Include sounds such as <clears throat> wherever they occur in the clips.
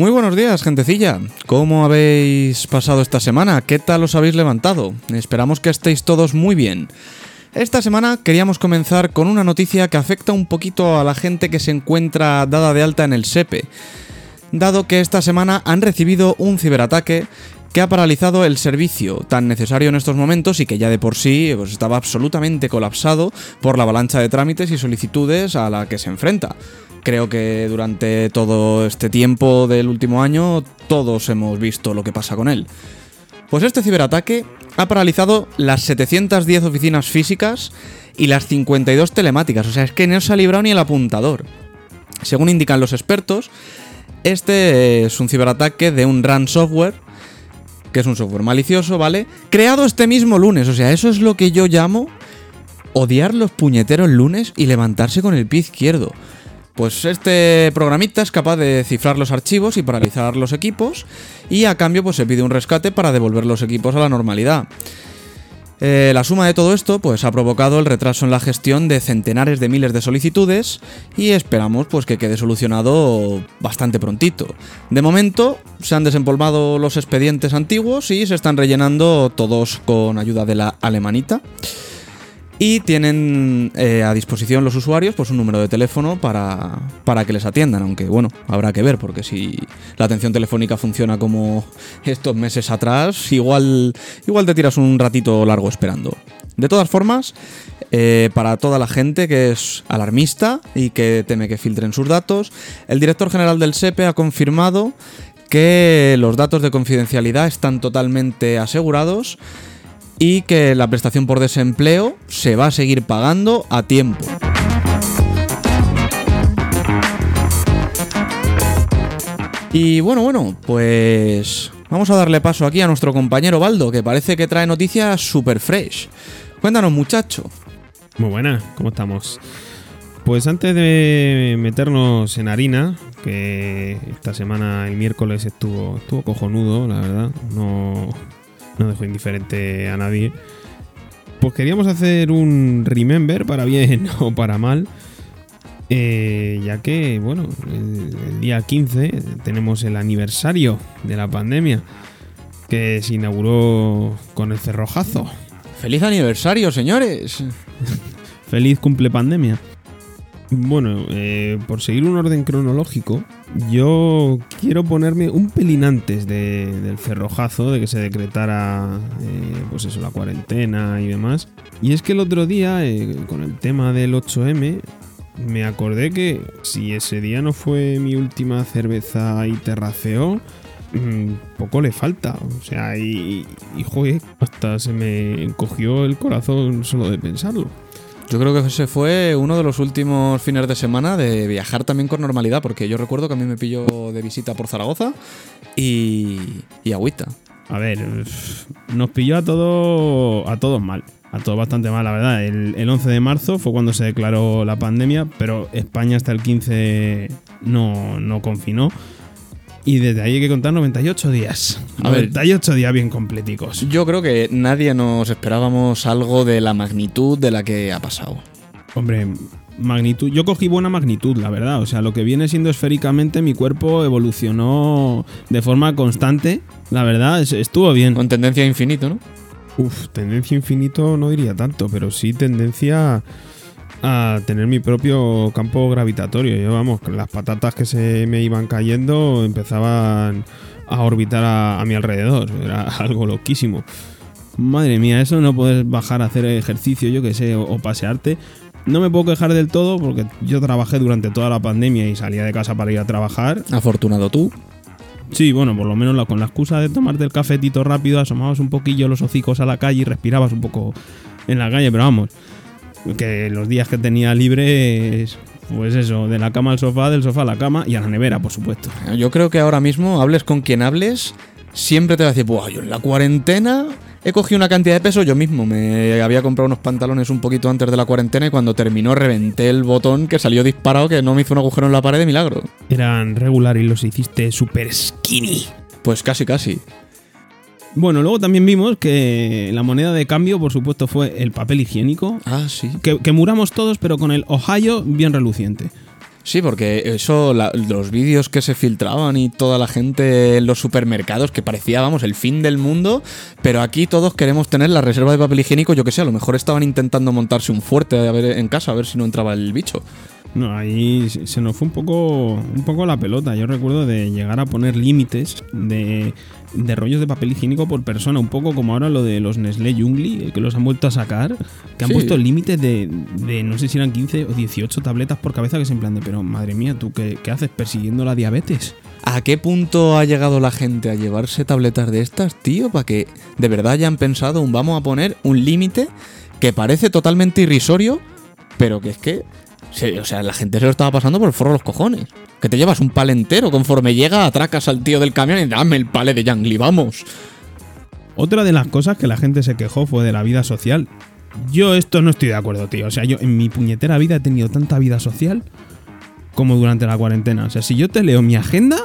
Muy buenos días, gentecilla. ¿Cómo habéis pasado esta semana? ¿Qué tal os habéis levantado? Esperamos que estéis todos muy bien. Esta semana queríamos comenzar con una noticia que afecta un poquito a la gente que se encuentra dada de alta en el SEPE, dado que esta semana han recibido un ciberataque que ha paralizado el servicio tan necesario en estos momentos y que ya de por sí pues, estaba absolutamente colapsado por la avalancha de trámites y solicitudes a la que se enfrenta. Creo que durante todo este tiempo del último año todos hemos visto lo que pasa con él. Pues este ciberataque ha paralizado las 710 oficinas físicas y las 52 telemáticas, o sea, es que no se ha librado ni el apuntador. Según indican los expertos, este es un ciberataque de un RAN software, que es un software malicioso, ¿vale? Creado este mismo lunes, o sea, eso es lo que yo llamo odiar los puñeteros lunes y levantarse con el pie izquierdo. Pues este programita es capaz de cifrar los archivos y paralizar los equipos y a cambio pues se pide un rescate para devolver los equipos a la normalidad. Eh, la suma de todo esto pues ha provocado el retraso en la gestión de centenares de miles de solicitudes y esperamos pues que quede solucionado bastante prontito. De momento se han desempolvado los expedientes antiguos y se están rellenando todos con ayuda de la alemanita. Y tienen eh, a disposición los usuarios pues un número de teléfono para, para que les atiendan, aunque bueno, habrá que ver, porque si la atención telefónica funciona como estos meses atrás, igual, igual te tiras un ratito largo esperando. De todas formas, eh, para toda la gente que es alarmista y que teme que filtren sus datos, el director general del SEPE ha confirmado que los datos de confidencialidad están totalmente asegurados y que la prestación por desempleo se va a seguir pagando a tiempo. Y bueno, bueno, pues vamos a darle paso aquí a nuestro compañero Baldo, que parece que trae noticias super fresh. Cuéntanos, muchacho. Muy buenas, ¿cómo estamos? Pues antes de meternos en harina, que esta semana, el miércoles, estuvo, estuvo cojonudo, la verdad, no, no dejó indiferente a nadie, pues queríamos hacer un remember para bien <laughs> o para mal. Eh, ya que, bueno, el, el día 15 tenemos el aniversario de la pandemia que se inauguró con el cerrojazo. ¡Feliz aniversario, señores! <laughs> Feliz cumple pandemia. Bueno, eh, por seguir un orden cronológico, yo quiero ponerme un pelín antes de- del cerrojazo, de que se decretara eh, pues eso, la cuarentena y demás. Y es que el otro día, eh, con el tema del 8M, me acordé que si ese día no fue mi última cerveza y terraceo, mm, poco le falta. O sea, y, y joder, hasta se me encogió el corazón solo de pensarlo. Yo creo que ese fue uno de los últimos fines de semana de viajar también con normalidad, porque yo recuerdo que a mí me pilló de visita por Zaragoza y, y agüita. A ver, nos pilló a todos a todos mal. A todos bastante mal, la verdad. El, el 11 de marzo fue cuando se declaró la pandemia, pero España hasta el 15 no, no confinó. Y desde ahí hay que contar 98 días. A ver. 98 días bien completicos. Yo creo que nadie nos esperábamos algo de la magnitud de la que ha pasado. Hombre, magnitud. Yo cogí buena magnitud, la verdad. O sea, lo que viene siendo esféricamente, mi cuerpo evolucionó de forma constante. La verdad, es- estuvo bien. Con tendencia a infinito, ¿no? Uf, tendencia infinito no diría tanto, pero sí tendencia a tener mi propio campo gravitatorio. Yo, vamos, las patatas que se me iban cayendo empezaban a orbitar a, a mi alrededor. Era <laughs> algo loquísimo. Madre mía, eso no puedes bajar a hacer ejercicio, yo que sé, o, o pasearte. No me puedo quejar del todo porque yo trabajé durante toda la pandemia y salía de casa para ir a trabajar. Afortunado tú. Sí, bueno, por lo menos la- con la excusa de tomarte el cafetito rápido, asomabas un poquillo los hocicos a la calle y respirabas un poco en la calle, pero vamos, que los días que tenía libres, pues eso, de la cama al sofá, del sofá a la cama y a la nevera, por supuesto. Yo creo que ahora mismo, hables con quien hables, siempre te va a decir, Buah, yo en la cuarentena he cogido una cantidad de peso yo mismo. Me había comprado unos pantalones un poquito antes de la cuarentena y cuando terminó reventé el botón que salió disparado que no me hizo un agujero en la pared de milagro. Eran regular y los hiciste super skinny. Pues casi, casi. Bueno, luego también vimos que la moneda de cambio, por supuesto, fue el papel higiénico. Ah, sí. Que, que muramos todos, pero con el Ohio bien reluciente. Sí, porque eso, la- los vídeos que se filtraban y toda la gente en los supermercados, que parecía, vamos, el fin del mundo, pero aquí todos queremos tener la reserva de papel higiénico, yo que sé, a lo mejor estaban intentando montarse un fuerte a ver, en casa a ver si no entraba el bicho. No, ahí se nos fue un poco, un poco la pelota. Yo recuerdo de llegar a poner límites de, de rollos de papel higiénico por persona, un poco como ahora lo de los Nestlé Jungli, eh, que los han vuelto a sacar, que han Sí. puesto límites de, de no sé si eran 15 o 18 tabletas por cabeza, que es en plan de, pero madre mía, ¿tú qué, qué haces persiguiendo la diabetes? ¿A qué punto ha llegado la gente a llevarse tabletas de estas, tío? Para que de verdad hayan pensado un vamos a poner un límite que parece totalmente irrisorio, pero que es que, o sea, la gente se lo estaba pasando por el forro de los cojones. Que te llevas un pal entero, conforme llega, atracas al tío del camión y dame el pale de Yangli, vamos. Otra de las cosas que la gente se quejó fue de la vida social. Yo esto no estoy de acuerdo, tío. O sea, yo en mi puñetera vida he tenido tanta vida social como durante la cuarentena. O sea, si yo te leo mi agenda,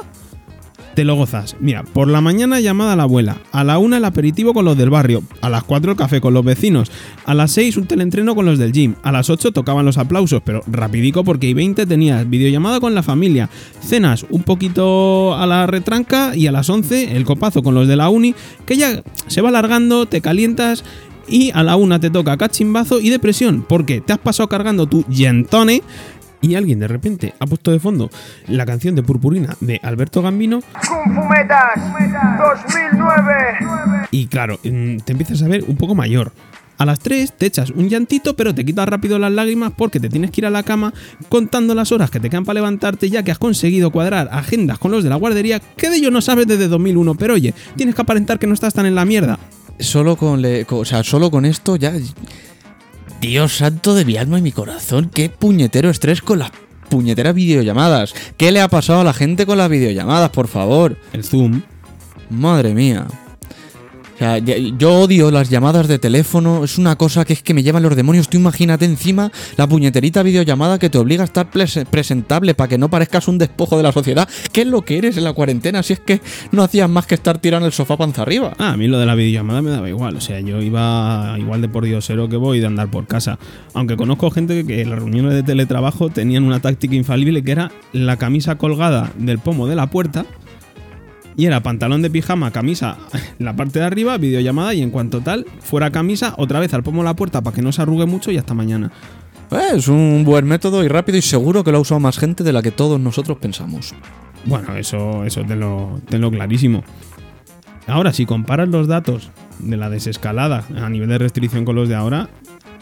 te lo gozas. Mira, por la mañana llamada a la abuela, a la una el aperitivo con los del barrio, a las 4 el café con los vecinos, a las 6 un teleentreno con los del gym, a las 8 tocaban los aplausos, pero rapidico porque y 20 tenías videollamada con la familia, cenas un poquito a la retranca y a las 11 el copazo con los de la uni, que ya se va alargando, te calientas y a la una te toca cachimbazo y depresión, porque te has pasado cargando tu gentone y alguien de repente ha puesto de fondo la canción de Purpurina de Alberto Gambino Kung Fu Metas 2009. y claro, mm, te empiezas a ver un poco mayor. A las 3 te echas un llantito, pero te quitas rápido las lágrimas porque te tienes que ir a la cama contando las horas que te quedan para levantarte ya que has conseguido cuadrar agendas con los de la guardería que de ello no sabes desde 2001, pero oye, tienes que aparentar que no estás tan en la mierda. Solo con, le- co- o sea, solo con esto ya... Dios santo de mi alma y mi corazón, qué puñetero estrés con las puñeteras videollamadas. ¿Qué le ha pasado a la gente con las videollamadas, por favor? El Zoom. Madre mía. O sea, yo odio las llamadas de teléfono, es una cosa que es que me llevan los demonios. Tú imagínate encima la puñeterita videollamada que te obliga a estar pres- presentable para que no parezcas un despojo de la sociedad. ¿Qué es lo que eres en la cuarentena si es que no hacías más que estar tirando el sofá panza arriba? Ah, a mí lo de la videollamada me daba igual. O sea, yo iba igual de por diosero que voy de andar por casa. Aunque conozco gente que en las reuniones de teletrabajo tenían una táctica infalible que era la camisa colgada del pomo de la puerta. Y era pantalón de pijama, camisa en la parte de arriba, videollamada y en cuanto tal, fuera camisa, otra vez al pomo la puerta para que no se arrugue mucho y hasta mañana. Eh, es un buen método y rápido y seguro que lo ha usado más gente de la que todos nosotros pensamos. Bueno, eso, eso tenlo, tenlo clarísimo. Ahora, si comparas los datos de la desescalada a nivel de restricción con los de ahora,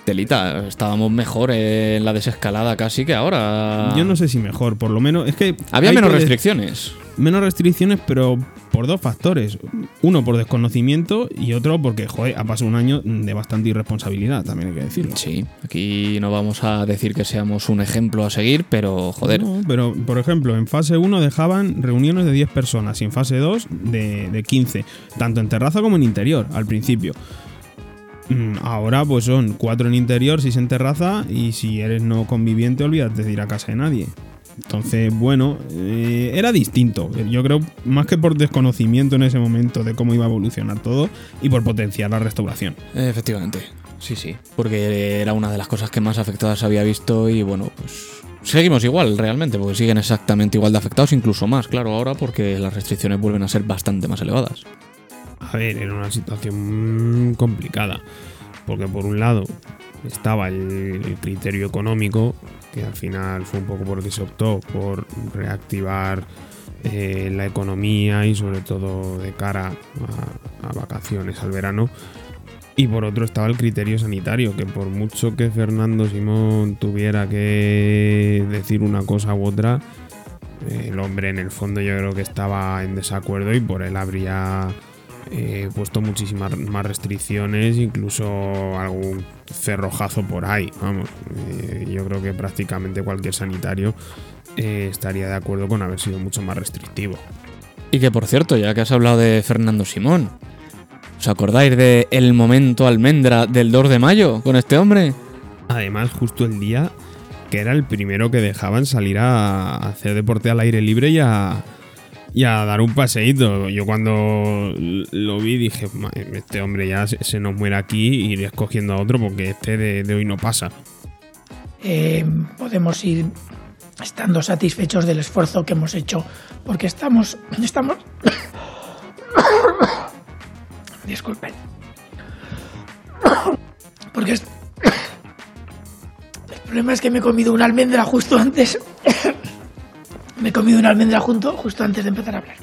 Telita, estábamos mejor en la desescalada casi que ahora. yo no sé si mejor, por lo menos es que... Había menos restricciones. Menos restricciones, pero por dos factores. Uno por desconocimiento y otro porque, joder, ha pasado un año de bastante irresponsabilidad, también hay que decirlo. Sí, aquí no vamos a decir que seamos un ejemplo a seguir, pero joder. No, pero, por ejemplo, en fase 1 dejaban reuniones de 10 personas y en fase 2 de, de 15, tanto en terraza como en interior, al principio. Mm, Ahora pues son 4 en interior, 6 en terraza y si eres no conviviente olvídate de ir a casa de nadie. Entonces, bueno, eh, era distinto. Yo creo más que por desconocimiento en ese momento de cómo iba a evolucionar todo y por potenciar la restauración. Efectivamente, sí, sí. Porque era una de las cosas que más afectadas había visto y bueno, pues seguimos igual realmente, porque siguen exactamente igual de afectados, incluso más, claro, ahora porque las restricciones vuelven a ser bastante más elevadas. A ver, era una situación complicada. Porque por un lado estaba el, criterio económico, que al final fue un poco por el que se optó por reactivar eh, la economía y sobre todo de cara a, vacaciones al verano. Y por otro estaba el criterio sanitario, que por mucho que Fernando Simón tuviera que decir una cosa u otra, el hombre en el fondo yo creo que estaba en desacuerdo y por él habría eh, puesto muchísimas más restricciones, incluso algún cerrojazo por ahí. Vamos, eh, yo creo que prácticamente cualquier sanitario eh, estaría de acuerdo con haber sido mucho más restrictivo. Y que por cierto, ya que has hablado de Fernando Simón, ¿os acordáis de el momento almendra del 2 de mayo con este hombre? Además, justo el día que era el primero que dejaban salir a hacer deporte al aire libre y a, y a dar un paseíto. Yo cuando lo vi dije, "Ma- este hombre ya se, nos muere aquí y iré escogiendo a otro porque este de, de hoy no pasa. Eh, podemos ir estando satisfechos del esfuerzo que hemos hecho, porque estamos, estamos, <coughs> disculpen, porque es- el problema es que me he comido una almendra justo antes, <coughs> me he comido una almendra junto, justo antes de empezar a hablar.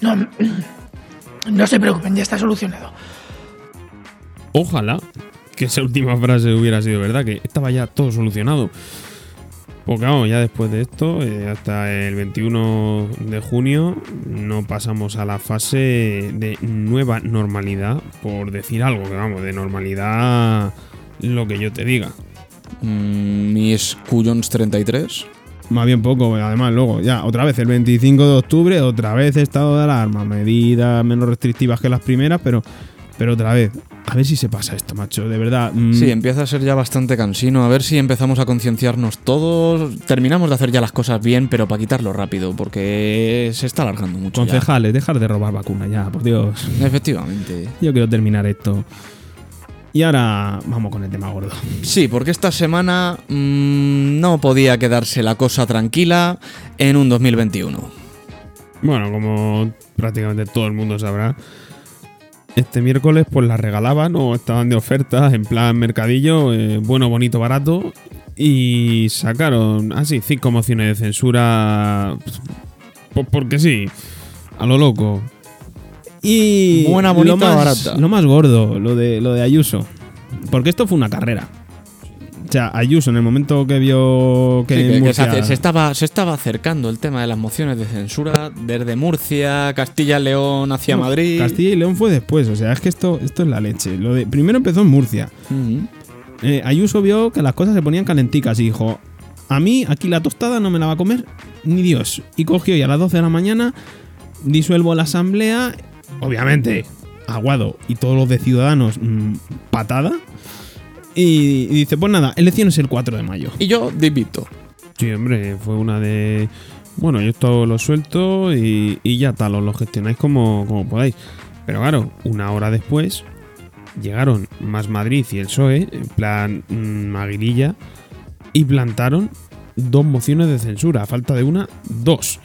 No, <clears throat> no se preocupen, ya está solucionado. Ojalá que esa última frase hubiera sido verdad, que estaba ya todo solucionado. Porque vamos, ya después de esto, eh, hasta el 21 de junio, no pasamos a la fase de nueva normalidad, por decir algo, que vamos, de normalidad lo que yo te diga. Mm, mis Cuyons 33. Más bien poco, además luego, ya, otra vez el 25 de octubre, otra vez estado de alarma, medidas menos restrictivas que las primeras, pero, pero otra vez, a ver si se pasa esto, macho, de verdad. mm, Sí, empieza a ser ya bastante cansino. A ver si empezamos a concienciarnos todos. Terminamos de hacer ya las cosas bien, pero para quitarlo rápido, porque se está alargando mucho. concejales, dejar de robar vacunas ya, por Dios. Efectivamente. Yo quiero terminar esto. Y ahora vamos con el tema gordo. Sí, porque esta semana mm, no podía quedarse la cosa tranquila en un 2021. Bueno, como prácticamente todo el mundo sabrá, este miércoles pues las regalaban o estaban de oferta en plan mercadillo, eh, bueno, bonito, barato. Y sacaron así cinco mociones de censura. Pues porque sí, a lo loco. Y Buena, bonita, lo más, barata. Lo más gordo, lo de, lo de Ayuso. Porque esto fue una carrera. O sea, Ayuso en el momento que vio que, Sí, se, Murcia- hace- se estaba, se estaba acercando el tema de las mociones de censura desde Murcia, Castilla, León hacia No, Madrid. Castilla y León fue después, o sea, es que esto, esto es la leche. Lo de, primero empezó en Murcia. Eh, Ayuso vio que las cosas se ponían calenticas y dijo, a mí aquí la tostada no me la va a comer ni Dios. Y cogió y a las 12 de la mañana disuelvo la asamblea, obviamente, Aguado y todos los de Ciudadanos, mm, patada. Y, y dice, pues nada, elecciones el 4 de mayo. Y yo divito. Sí, hombre, fue una de... Bueno, yo esto lo suelto y, y ya tal, os lo gestionáis como, como podáis. Pero claro, una hora después llegaron Más Madrid y el PSOE, en plan mm, maguirilla, y plantaron dos mociones de censura. A falta de una, dos.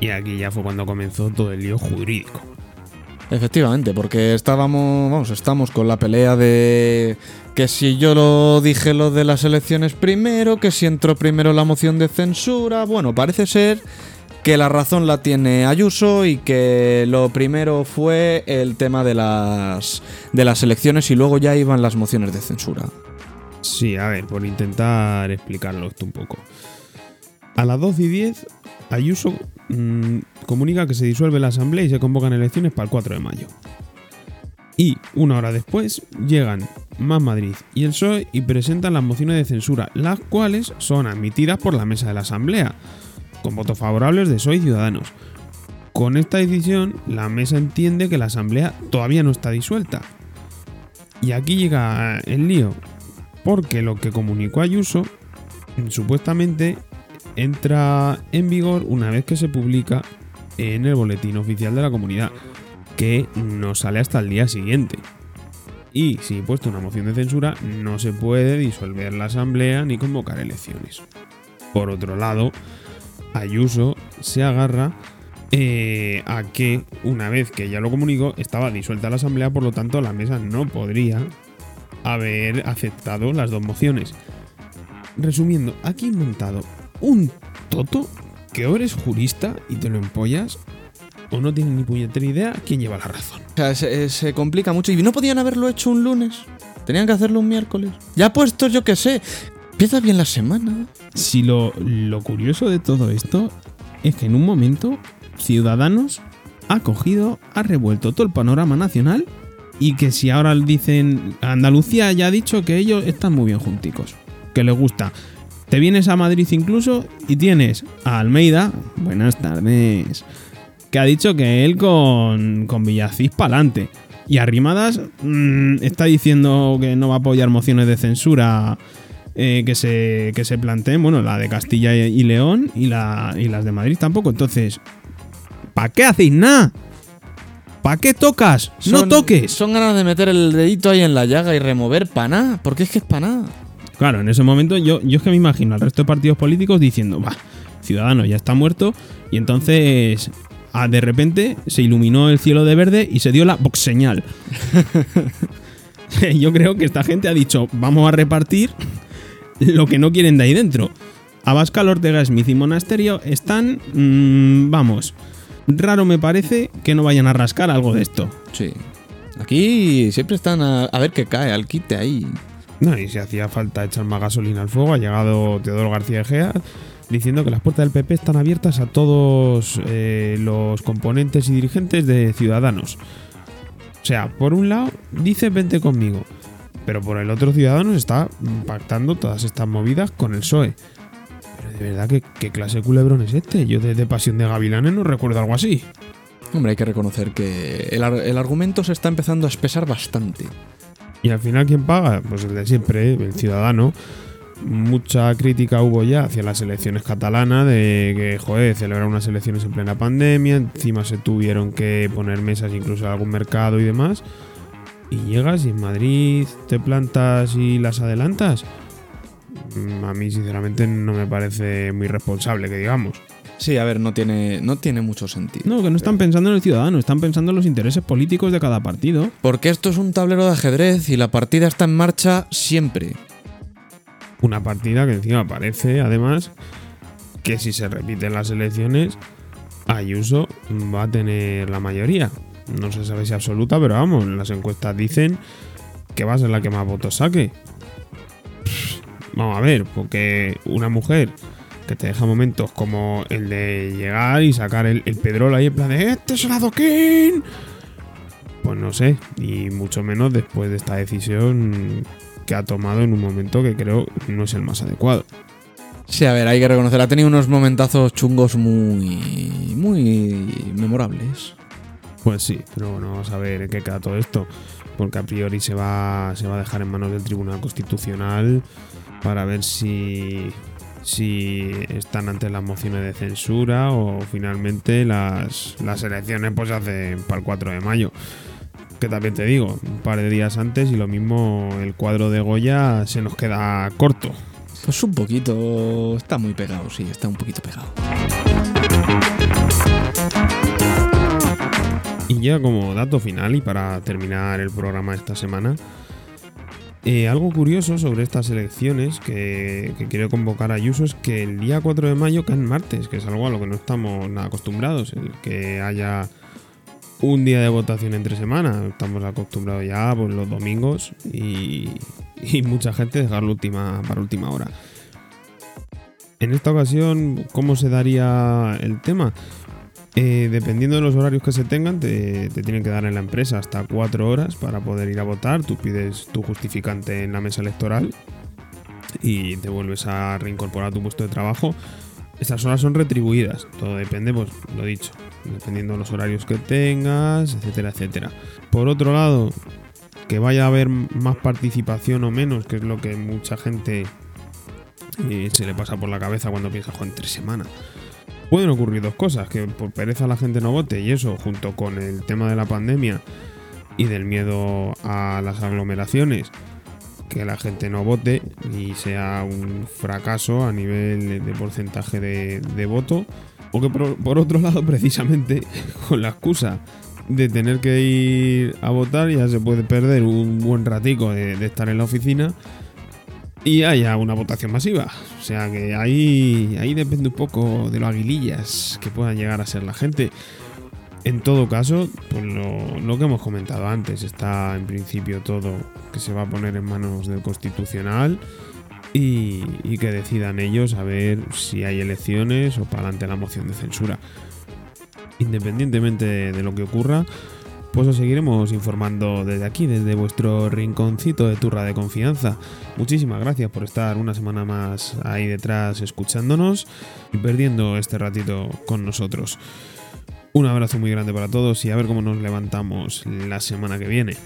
Y aquí ya fue cuando comenzó todo el lío jurídico. Efectivamente, porque estábamos, vamos, estamos con la pelea de que si yo lo dije lo de las elecciones primero, que si entró primero la moción de censura, bueno, parece ser que la razón la tiene Ayuso y que lo primero fue el tema de las de las elecciones y luego ya iban las mociones de censura. Sí, a ver, por intentar explicarlo esto un poco. A las 12 y 10, Ayuso mm, comunica que se disuelve la asamblea y se convocan elecciones para el 4 de mayo. Y una hora después llegan Más Madrid y el PSOE y presentan las mociones de censura, las cuales son admitidas por la mesa de la asamblea, con votos favorables de PSOE y Ciudadanos. Con esta decisión, la mesa entiende que la asamblea todavía no está disuelta. Y aquí llega el lío, porque lo que comunicó Ayuso supuestamente entra en vigor una vez que se publica en el boletín oficial de la comunidad, que no sale hasta el día siguiente. Y si he puesto una moción de censura, no se puede disolver la asamblea ni convocar elecciones. Por otro lado, Ayuso se agarra eh, a que una vez que ya lo comunicó, estaba disuelta la asamblea, por lo tanto la mesa no podría haber aceptado las dos mociones. Resumiendo, aquí he montado un toto que o eres jurista y te lo empollas, o no tienes ni puñetera idea quién lleva la razón. O sea, se, se complica mucho y no podían haberlo hecho un lunes. Tenían que hacerlo un miércoles. Ya puestos, yo qué sé. Empieza bien la semana. Si lo, lo curioso de todo esto es que en un momento Ciudadanos ha cogido, ha revuelto todo el panorama nacional y que si ahora dicen Andalucía ya ha dicho que ellos están muy bien junticos, que les gusta. Te vienes a Madrid incluso y tienes a Almeida, buenas tardes, que ha dicho que él con, con Villacís para adelante. Y Arrimadas mm, está diciendo que no va a apoyar mociones de censura eh, que, se, que se planteen, bueno, la de Castilla y León y, la, y las de Madrid tampoco. Entonces, ¿para qué hacéis nada? ¿Para qué tocas? no toques. Son ganas de meter el dedito ahí en la llaga y remover para nada. Porque es que es para nada. Claro, en ese momento yo, es que me imagino al resto de partidos políticos diciendo, va, Ciudadanos ya está muerto y entonces ah, de repente se iluminó el cielo de verde y se dio la box señal. <laughs> yo creo que esta gente ha dicho, vamos a repartir lo que no quieren de ahí dentro. Abascal, Ortega, Smith y Monasterio están, mm, vamos, raro me parece que no vayan a rascar algo de esto. Sí. Aquí siempre están a, a ver qué cae, al quite ahí. No, y si hacía falta echar más gasolina al fuego, ha llegado Teodoro García Egea diciendo que las puertas del PP están abiertas a todos eh, los componentes y dirigentes de Ciudadanos. O sea, por un lado dice vente conmigo, pero por el otro Ciudadanos está pactando todas estas movidas con el PSOE. Pero de verdad, ¿qué, qué clase de culebrón es este? Yo desde Pasión de Gavilanes no recuerdo algo así. Hombre, hay que reconocer que el, ar- el argumento se está empezando a espesar bastante. Y al final, ¿quién paga? Pues el de siempre, el ciudadano. Mucha crítica hubo ya hacia las elecciones catalanas de que, joder, celebrar unas elecciones en plena pandemia, encima se tuvieron que poner mesas incluso en algún mercado y demás. Y llegas y en Madrid te plantas y las adelantas. Mm, A mí, sinceramente, no me parece muy responsable, que digamos. Sí, a ver, no tiene, no tiene mucho sentido. No, que no están pensando en el ciudadano, están pensando en los intereses políticos de cada partido. Porque esto es un tablero de ajedrez y la partida está en marcha siempre. Una partida que encima parece, además, que si se repiten las elecciones, Ayuso va a tener la mayoría. No se sabe si absoluta, pero vamos, las encuestas dicen que va a ser la que más votos saque. Vamos a ver, porque una mujer que te deja momentos como el de llegar y sacar el, el pedrol ahí en plan de ¡Este es el adoquín! Pues no sé, y mucho menos después de esta decisión que ha tomado en un momento que creo no es el más adecuado. Sí, a ver, hay que reconocer, ha tenido unos momentazos chungos muy, muy memorables. Pues sí, pero bueno, vamos a ver en qué queda todo esto. Porque a priori se va, se va a dejar en manos del Tribunal Constitucional para ver si, si están ante las mociones de censura o finalmente las, las elecciones pues se hacen para el 4 de mayo. Que también te digo, un par de días antes y lo mismo el cuadro de Goya se nos queda corto. Pues un poquito, está muy pegado, sí, está un poquito pegado. Y ya como dato final y para terminar el programa esta semana, eh, algo curioso sobre estas elecciones que, que quiero convocar a Ayuso es que el día 4 de mayo cae en martes, que es algo a lo que no estamos nada acostumbrados, el que haya un día de votación entre semana. Estamos acostumbrados ya por los domingos y, y mucha gente dejarlo última, para última hora. En esta ocasión, ¿cómo se daría el tema? Eh, dependiendo de los horarios que se tengan, te, tienen que dar en la empresa hasta cuatro horas para poder ir a votar. Tú pides tu justificante en la mesa electoral y te vuelves a reincorporar a tu puesto de trabajo. Estas horas son retribuidas, todo depende, pues lo dicho, dependiendo de los horarios que tengas, etcétera, etcétera. Por otro lado, que vaya a haber más participación o menos, que es lo que mucha gente eh, se le pasa por la cabeza cuando piensa, en tres semanas pueden ocurrir dos cosas, que por pereza la gente no vote y eso, junto con el tema de la pandemia y del miedo a las aglomeraciones, que la gente no vote y sea un fracaso a nivel de porcentaje de, voto, o que por, otro lado, <laughs> precisamente, con la excusa de tener que ir a votar, ya se puede perder un buen ratico de estar en la oficina y haya una votación masiva. O sea que ahí, ahí depende un poco de los aguilillas que puedan llegar a ser la gente. En todo caso, pues lo, lo que hemos comentado antes, está en principio todo que se va a poner en manos del Constitucional y, y que decidan ellos a ver si hay elecciones o para adelante la moción de censura. Independientemente de, de lo que ocurra, pues os seguiremos informando desde aquí, desde vuestro rinconcito de turra de confianza. Muchísimas gracias por estar una semana más ahí detrás escuchándonos y perdiendo este ratito con nosotros. Un abrazo muy grande para todos y a ver cómo nos levantamos la semana que viene.